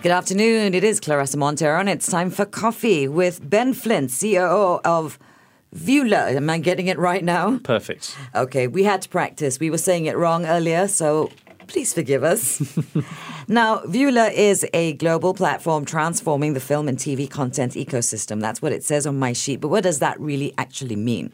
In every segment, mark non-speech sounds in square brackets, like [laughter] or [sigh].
Good afternoon. It is Claressa Monteiro, and it's time for coffee with Ben Flint, CEO of Vuulr. Am I getting it right now? Perfect. Okay, we had to practice. We were saying it wrong earlier, so please forgive us. [laughs] now, Vuulr is a global platform transforming the film and TV content ecosystem. That's what it says on my sheet. But what does that really actually mean?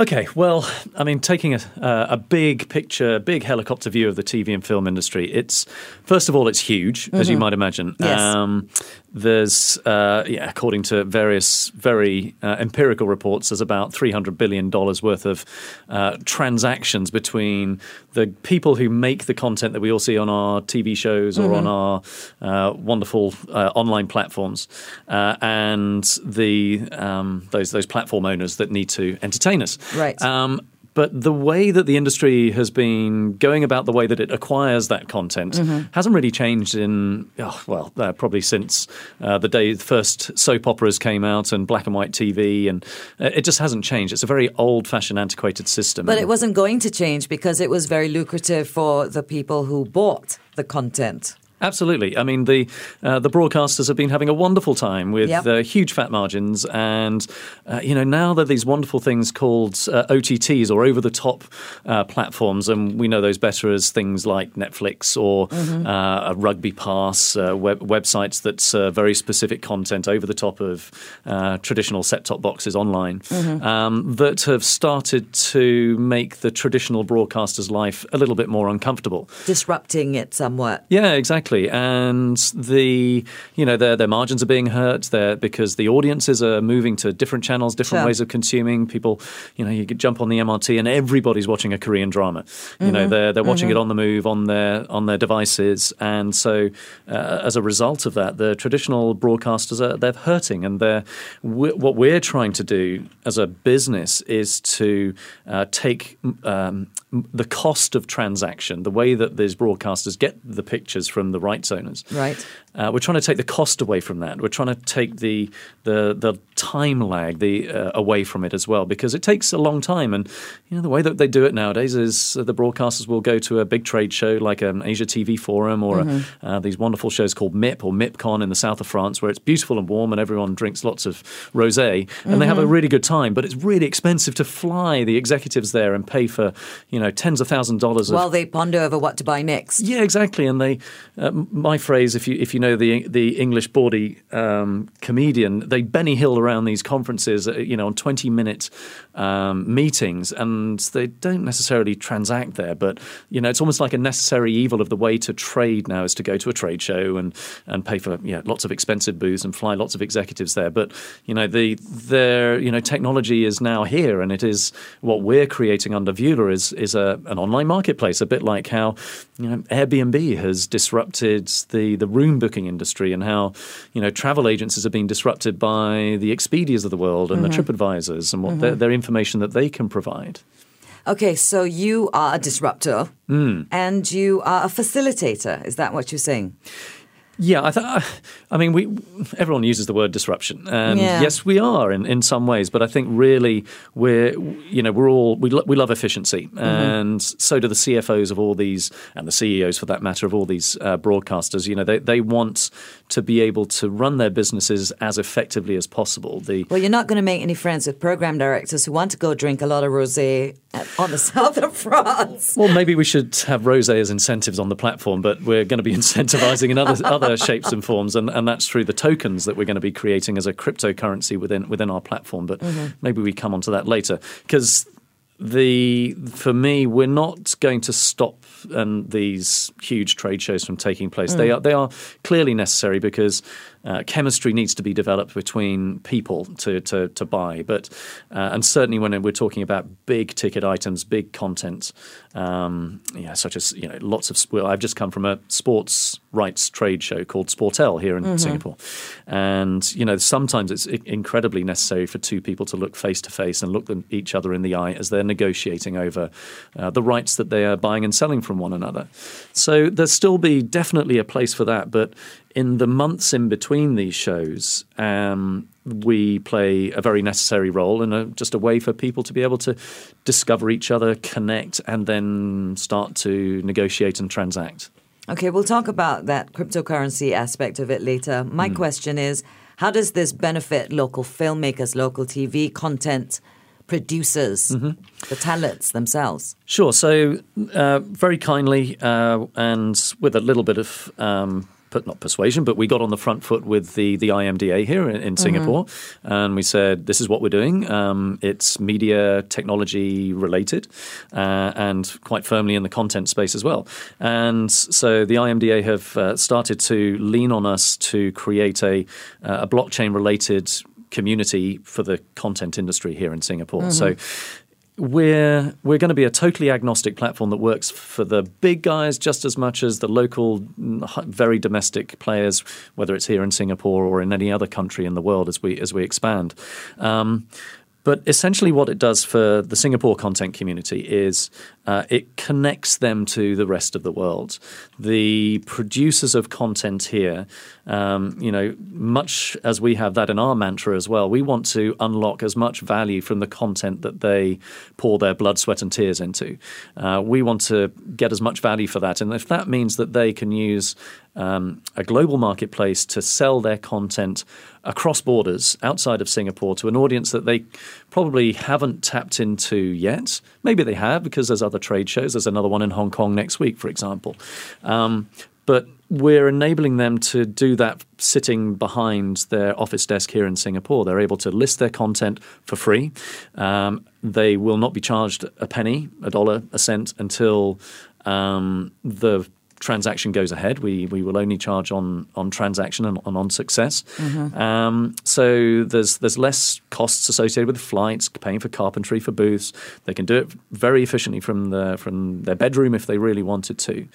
Okay, well, I mean, taking a, uh, a big picture, big helicopter view of the TV and film industry, it's first of all, it's huge, mm-hmm. as you mm-hmm. might imagine. Yes. Um, there's, uh, yeah, according to various very uh, empirical reports, there's about $300 billion worth of uh, transactions between the people who make the content that we all see on our TV shows or mm-hmm. on our uh, wonderful uh, online platforms uh, and the um, those, those platform owners that need to entertain us. Right. Um, but the way that the industry has been going about the way that it acquires that content mm-hmm. hasn't really changed in, oh, well, uh, probably since uh, the day the first soap operas came out and black and white TV, and uh, it just hasn't changed. It's a very old fashioned, antiquated system. But it wasn't going to change because it was very lucrative for the people who bought the content. Absolutely. I mean, the uh, the broadcasters have been having a wonderful time with yep. uh, huge fat margins, and uh, you know now there are these wonderful things called uh, OTTs or over the top uh, platforms, and we know those better as things like Netflix or mm-hmm. Uh, a Rugby Pass web- websites that serve very specific content over the top of traditional set top boxes online mm-hmm. um, that have started to make the traditional broadcaster's life a little bit more uncomfortable, disrupting it somewhat. Yeah, exactly exactly. And the you know their their margins are being hurt there because the audiences are moving to different channels, different sure. ways of consuming. People, you know, you could jump on the MRT and everybody's watching a Korean drama. You mm-hmm. know, they're they're watching mm-hmm. it on the move on their on their devices, and so uh, as a result of that, the traditional broadcasters are they're hurting, and they're we, what we're trying to do as a business is to uh, take um, the cost of transaction, the way that these broadcasters get the pictures from the rights owners. Right. Uh, we're trying to take the cost away from that. We're trying to take the the the time lag the uh, away from it as well because it takes a long time. And you know the way that they do it nowadays is uh, the broadcasters will go to a big trade show like an Asia TV Forum or mm-hmm. a, uh, these wonderful shows called MIP or MIPCOM in the south of France where it's beautiful and warm and everyone drinks lots of rosé and mm-hmm. they have a mm-hmm. really good time. But it's really expensive to fly the executives there and pay for you know tens of thousands of dollars. While they ponder over what to buy next. Yeah, exactly. And they, uh, my phrase, if you if you know the the English bawdy um, comedian, they Benny Hill around these conferences, uh, you know, on twenty minute um, meetings, and they don't necessarily transact there. But you know, it's almost like a necessary evil of the way to trade now is to go to a trade show and and pay for yeah lots of expensive booths and fly lots of executives there. But you know, the their you know technology is now here, and it is what we're creating under Vuulr is is a, an online marketplace, a bit like how you know Airbnb has disrupted the the room booking industry and how you know travel agencies are being disrupted by the Expedias of the world and mm-hmm. the TripAdvisors and what mm-hmm. their, their information that they can provide. Okay, so you are a disruptor mm. and you are a facilitator. Is that what you're saying? Yeah, I, th- I mean, we everyone uses the word disruption, and yeah. yes, we are in, in some ways. But I think really we're you know we're all we lo- we love efficiency, mm-hmm. and so do the CFOs of all these and the CEOs for that matter of all these uh, broadcasters. You know, they they want to be able to run their businesses as effectively as possible. The well, you're not going to make any friends with program directors who want to go drink a lot of rosé on the south of France. Well, maybe we should have rosé as incentives on the platform, but we're going to be [laughs] incentivizing in other other shapes and forms, and, and that's through the tokens that we're going to be creating as a cryptocurrency within within our platform. But mm-hmm. maybe we come onto that later because the for me we're not going to stop and these huge trade shows from taking place. Mm. They are they are clearly necessary because uh, chemistry needs to be developed between people to, to, to buy. But uh, and certainly when we're talking about big ticket items, big content, um, yeah, such as you know lots of. Well, I've just come from a sports rights trade show called Sportel here in mm-hmm. Singapore, and you know sometimes it's incredibly necessary for two people to look face to face and look them each other in the eye as they're negotiating over uh, the rights that they are buying and selling from one another. So there'll still be definitely a place for that, but in the months in between these shows, um, we play a very necessary role and a, just a way for people to be able to discover each other, connect, and then start to negotiate and transact. Okay, we'll talk about that cryptocurrency aspect of it later. My Hmm. question is how does this benefit local filmmakers, local TV content producers, Mm-hmm. the talents themselves? Sure. So, uh, very kindly uh, and with a little bit of. Um, Put, not persuasion, but we got on the front foot with the, the IMDA here in, in Singapore, and we said this is what we're doing. Um, it's media technology related, uh, and quite firmly in the content space as well. And so the IMDA have uh, started to lean on us to create a, uh, a blockchain related community for the content industry here in Singapore. So we're we're going to be a totally agnostic platform that works for the big guys just as much as the local, very domestic players, whether it's here in Singapore or in any other country in the world as we as we expand. Um, but essentially, what it does for the Singapore content community is uh, it connects them to the rest of the world. The producers of content here, um, you know, much as we have that in our mantra as well, we want to unlock as much value from the content that they pour their blood, sweat, and tears into. Uh, we want to get as much value for that. And if that means that they can use um, a global marketplace to sell their content across borders outside of Singapore to an audience that they probably haven't tapped into yet. Maybe they have because there's other trade shows. There's another one in Hong Kong next week, for example. Um, but we're enabling them to do that sitting behind their office desk here in Singapore. They're able to list their content for free. Um, they will not be charged a penny, a dollar, a cent until um, the transaction goes ahead. We we will only charge on on transaction and, and on success. Um, so there's there's less costs associated with flights, paying for carpentry, for booths. They can do it very efficiently from the from their bedroom if they really wanted to.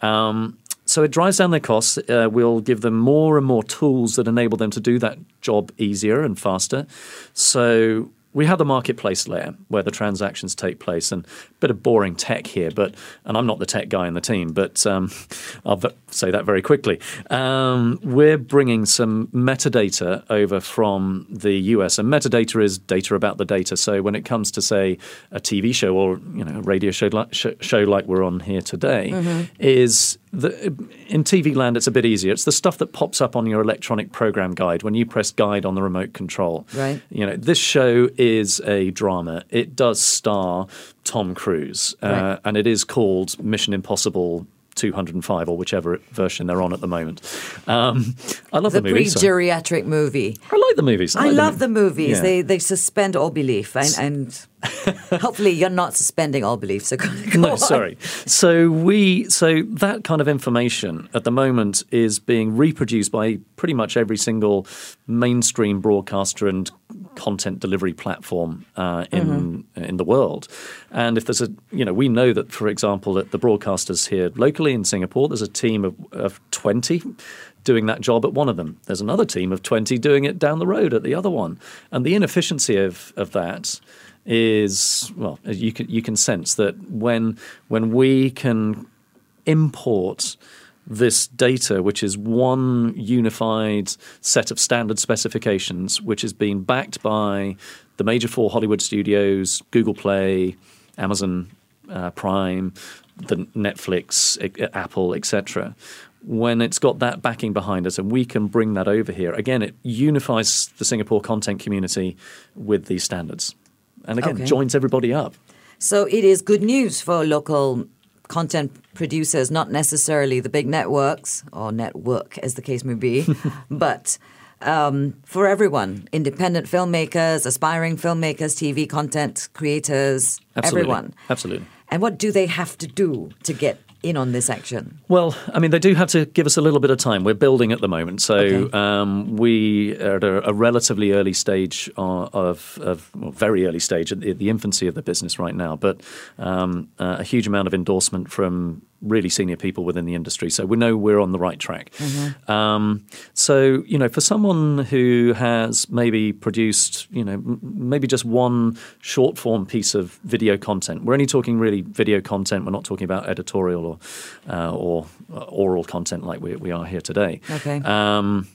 Um, so it drives down their costs. Uh, we'll give them more and more tools that enable them to do that job easier and faster. So we have the marketplace layer where the transactions take place, and a bit of boring tech here, but and I'm not the tech guy in the team, but um, I'll v- say that very quickly. Um, we're bringing some metadata over from the US, and metadata is data about the data. So when it comes to say a TV show or you know a radio show like, sh- show like we're on here today, is the, in TV land, it's a bit easier. It's the stuff that pops up on your electronic program guide when you press guide on the remote control. Right. You know, this show is a drama. It does star Tom Cruise, uh, Right. and it is called Mission Impossible. 205 or whichever version they're on at the moment. Um, I love The the, movie. pre so- movie. I like the movies. I like love the movies. Yeah. They they suspend all belief, and, and [laughs] hopefully you're not suspending all belief. So go, go no, on. sorry. So we so that kind of information at the moment is being reproduced by pretty much every single mainstream broadcaster and content delivery platform uh, in in the world. And if there's a you know we know that for example that the broadcasters here locally in Singapore there's a team of, of twenty. Doing that job at one of them. There's another team of 20 doing it down the road at the other one. And the inefficiency of, of that is well, you can you can sense that when when we can import this data, which is one unified set of standard specifications, which is being backed by the major four Hollywood studios, Google Play, Amazon uh, Prime, the Netflix, e- Apple, etc. When it's got that backing behind us, and we can bring that over here, again, it unifies the Singapore content community with these standards, and again, Okay. joins everybody up. So it is good news for local content producers, not necessarily the big networks or network, as the case may be, [laughs] but um, for everyone independent filmmakers, aspiring filmmakers, TV content creators, Absolutely. everyone. Absolutely. And what do they have to do to get in on this action? Well, I mean, they do have to give us a little bit of time. We're building at the moment, so Okay. um, we are at a, a relatively early stage of, of, of well, very early stage, at the, the infancy of the business right now. But um, uh, a huge amount of endorsement from really senior people within the industry, so we know we're on the right track. Um, so, you know, for someone who has maybe produced, you know, m- maybe just one short form piece of video content, we're only talking really video content. We're not talking about editorial or uh, or uh, oral content like we, we are here today. Okay. Um,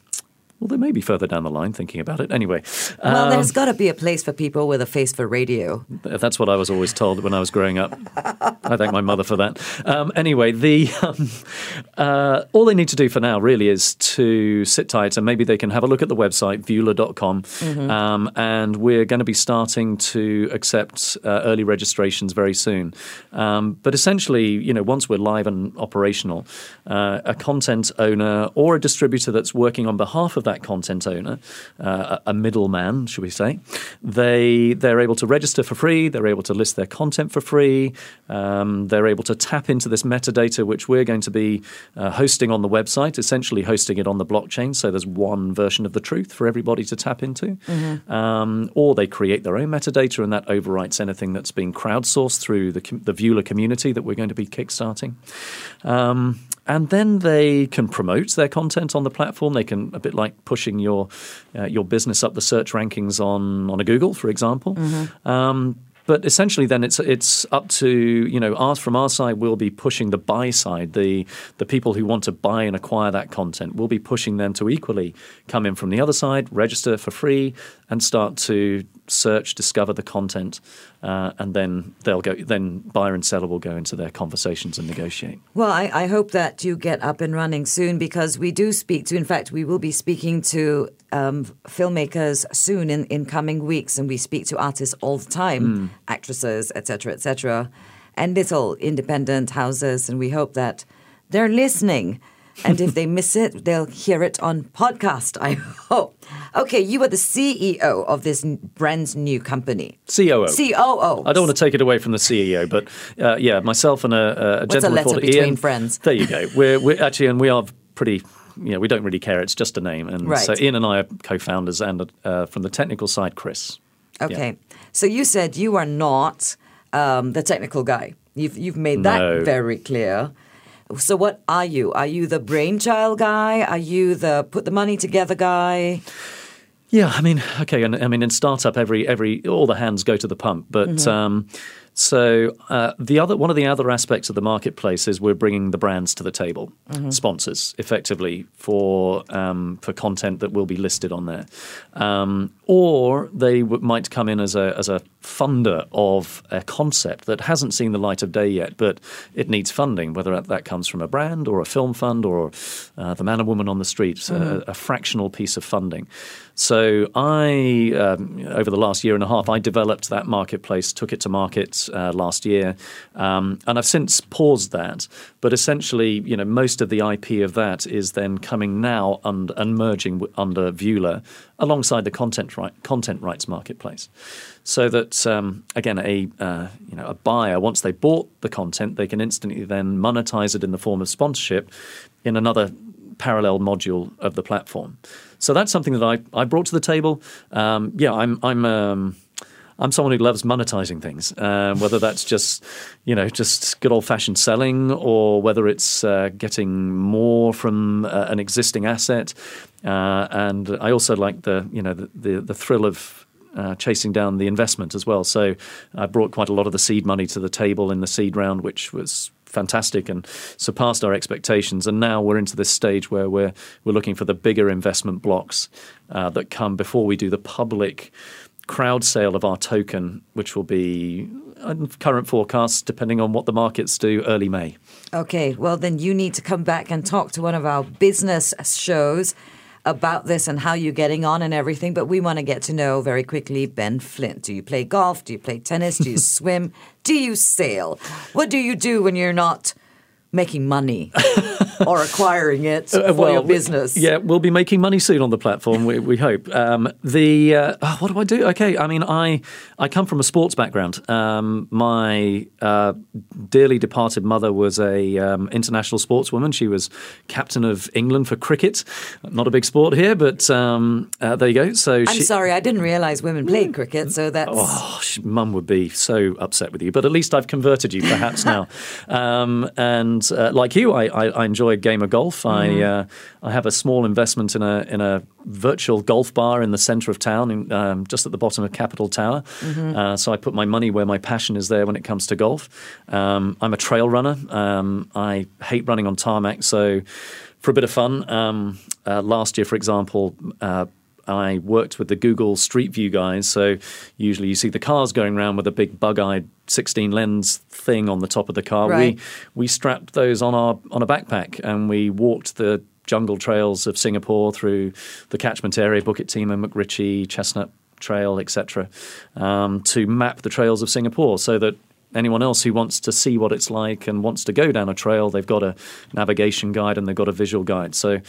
Well, they may be further down the line thinking about it. Anyway. Well, um, there's got to be a place for people with a face for radio. That's what I was always told when I was growing up. I thank my mother for that. Um, anyway, the um, uh, all they need to do for now really is to sit tight and maybe they can have a look at the website vuulr.com Mm-hmm. um, and we're going to be starting to accept uh, early registrations very soon. Um, but essentially, you know, once we're live and operational, uh, a content owner or a distributor that's working on behalf of that content owner, uh, a middleman, should we say, they they're able to register for free. They're able to list their content for free. Um, they're able to tap into this metadata, which we're going to be uh, hosting on the website, essentially hosting it on the blockchain. So there's one version of the truth for everybody to tap into. Um, or they create their own metadata, and that overwrites anything that's been crowdsourced through the, the Vuulr community that we're going to be kickstarting. Um, and then they can promote their content on the platform. They can a bit like pushing your uh, your business up the search rankings on on a Google, for example. Um, but essentially, then it's it's up to you know us from our side. We'll be pushing the buy side, the the people who want to buy and acquire that content. We'll be pushing them to equally come in from the other side, register for free, and start to search, discover the content, uh, and then they'll go. Then buyer and seller will go into their conversations and negotiate. Well, I, I hope that you get up and running soon because we do speak to, in fact, we will be speaking to um, filmmakers soon in, in coming weeks, and we speak to artists all the time, actresses, etc., etc., and little independent houses, and we hope that they're listening. And if they miss it, they'll hear it on podcast, I hope. Okay, you are the CEO of this brand new company. COO. COO. I don't want to take it away from the CEO, but uh, yeah, myself and a, a gentleman letter called between Ian. friends? There you go. We're, we're actually, and we are pretty. You know, we don't really care. It's just a name, and Right. so Ian and I are co-founders, and uh, from the technical side, Chris. Okay. So you said you are not um, the technical guy. You've you've made that No. very clear. So what are you? Are you the brainchild guy? Are you the put the money together guy? Yeah, I mean, okay, and I mean, in startup, every every all the hands go to the pump, but. Mm-hmm. Um, so uh, the other one of the other aspects of the marketplace is we're bringing the brands to the table, Mm-hmm. sponsors effectively for um, for content that will be listed on there, um, or they w- might come in as a as a funder of a concept that hasn't seen the light of day yet, but it needs funding, whether that- comes from a brand or a film fund or uh, the man or woman on the street, a, a fractional piece of funding. So I, um, over the last year and a half, I developed that marketplace, took it to market uh, last year, um, and I've since paused that. But essentially, you know, most of the IP of that is then coming now und- and merging w- under Vuulr alongside the content right, content rights marketplace, so that um, again, a uh, you know a buyer once they bought the content, they can instantly then monetize it in the form of sponsorship in another parallel module of the platform. So that's something that I, I brought to the table. Um, yeah, I'm I'm um, I'm someone who loves monetizing things, um, whether that's just you know just good old fashioned selling, or whether it's uh, getting more from uh, an existing asset. Uh, and I also like the you know the the, the thrill of uh, chasing down the investment as well. So I brought quite a lot of the seed money to the table in the seed round, which was fantastic and surpassed our expectations. And now we're into this stage where we're we're looking for the bigger investment blocks uh, that come before we do the public crowd sale of our token, which will be uh, current forecasts, depending on what the markets do, early May. Okay, well, then you need to come back and talk to one of our business shows about this and how you're getting on and everything. But we want to get to know very quickly Ben Flint. Do you play golf? Do you play tennis? Do you [laughs] swim? Do you sail? What do you do when you're not making money [laughs] or acquiring it for Uh, your business? Yeah, we'll be making money soon on the platform. We, we hope. Um, the uh, oh, what do I do? Okay, I mean, I I come from a sports background. Um, my uh, dearly departed mother was a um, international sportswoman. She was captain of England for cricket. Not a big sport here, but um, uh, there you go. So I'm she, sorry, I didn't realize women played cricket, so that's. Oh, mum would be so upset with you, but at least I've converted you, perhaps now. [laughs] Um, and uh, like you, I, I, I enjoy a game of golf. I uh, I have a small investment in a in a virtual golf bar in the centre of town, in, um, just at the bottom of Capital Tower. Uh, so I put my money where my passion is there when it comes to golf. Um, I'm a trail runner. Um, I hate running on tarmac, so for a bit of fun, um, uh, last year, for example, uh, I worked with the Google Street View guys. So usually you see the cars going around with a big bug-eyed 16 lens thing on the top of the car. Right. We we strapped those on our on a backpack and we walked the jungle trails of Singapore through the catchment area, Bukit Timah, MacRitchie, Chestnut Trail, etc., um, to map the trails of Singapore, so that anyone else who wants to see what it's like and wants to go down a trail, they've got a navigation guide and they've got a visual guide. So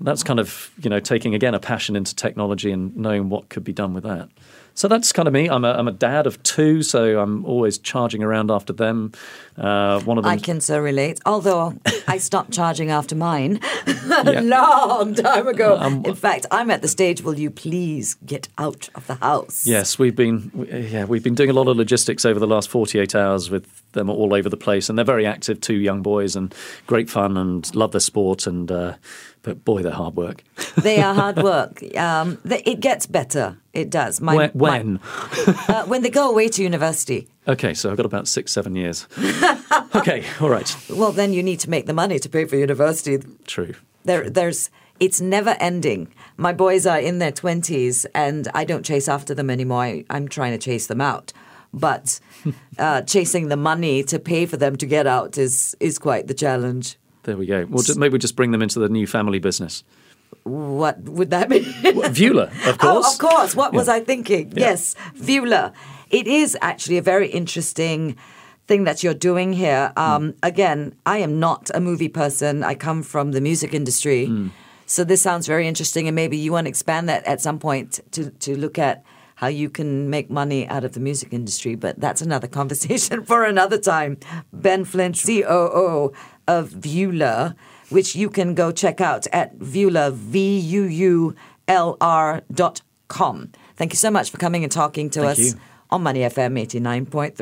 that's kind of you know taking again a passion into technology and knowing what could be done with that. So that's kind of me. I'm a, I'm a dad of two, so I'm always charging around after them. Uh, one of them. I can so relate. Although I stopped [laughs] charging after mine [laughs] a long time ago. Um, In fact, I'm at the stage. Will you please get out of the house? Yes, we've been we- yeah we've been doing a lot of logistics over the last 48 hours with them all over the place, and they're very active. Two young boys and great fun and love their sport, and uh, but boy, they're hard work. [laughs] They are hard work. Um, it gets better. It does. My, when? my- when? [laughs] uh, when they go away to university. Okay, so I've got about six seven years. [laughs] okay, all right, Well, then you need to make the money to pay for university. true. There, there's. It's never ending. My boys are in their twenties, and I don't chase after them anymore. I, I'm trying to chase them out, but uh, chasing the money to pay for them to get out is is quite the challenge. There we go. Well, just, maybe we just bring them into the new family business. What would that be? Vuulr, of course. [laughs] Oh, of course. What was I thinking? Yes, Vuulr. It is actually a very interesting thing that you're doing here. Um, Again, I am not a movie person. I come from the music industry. So this sounds very interesting, and maybe you want to expand that at some point to, to look at how you can make money out of the music industry. But that's another [laughs] conversation for another time. Ben Flint, COO of Vuulr, which you can go check out at Vuulr, V-U-U-L-R dot com. Thank you so much for coming and talking to Thank us you. on Money FM 89.3.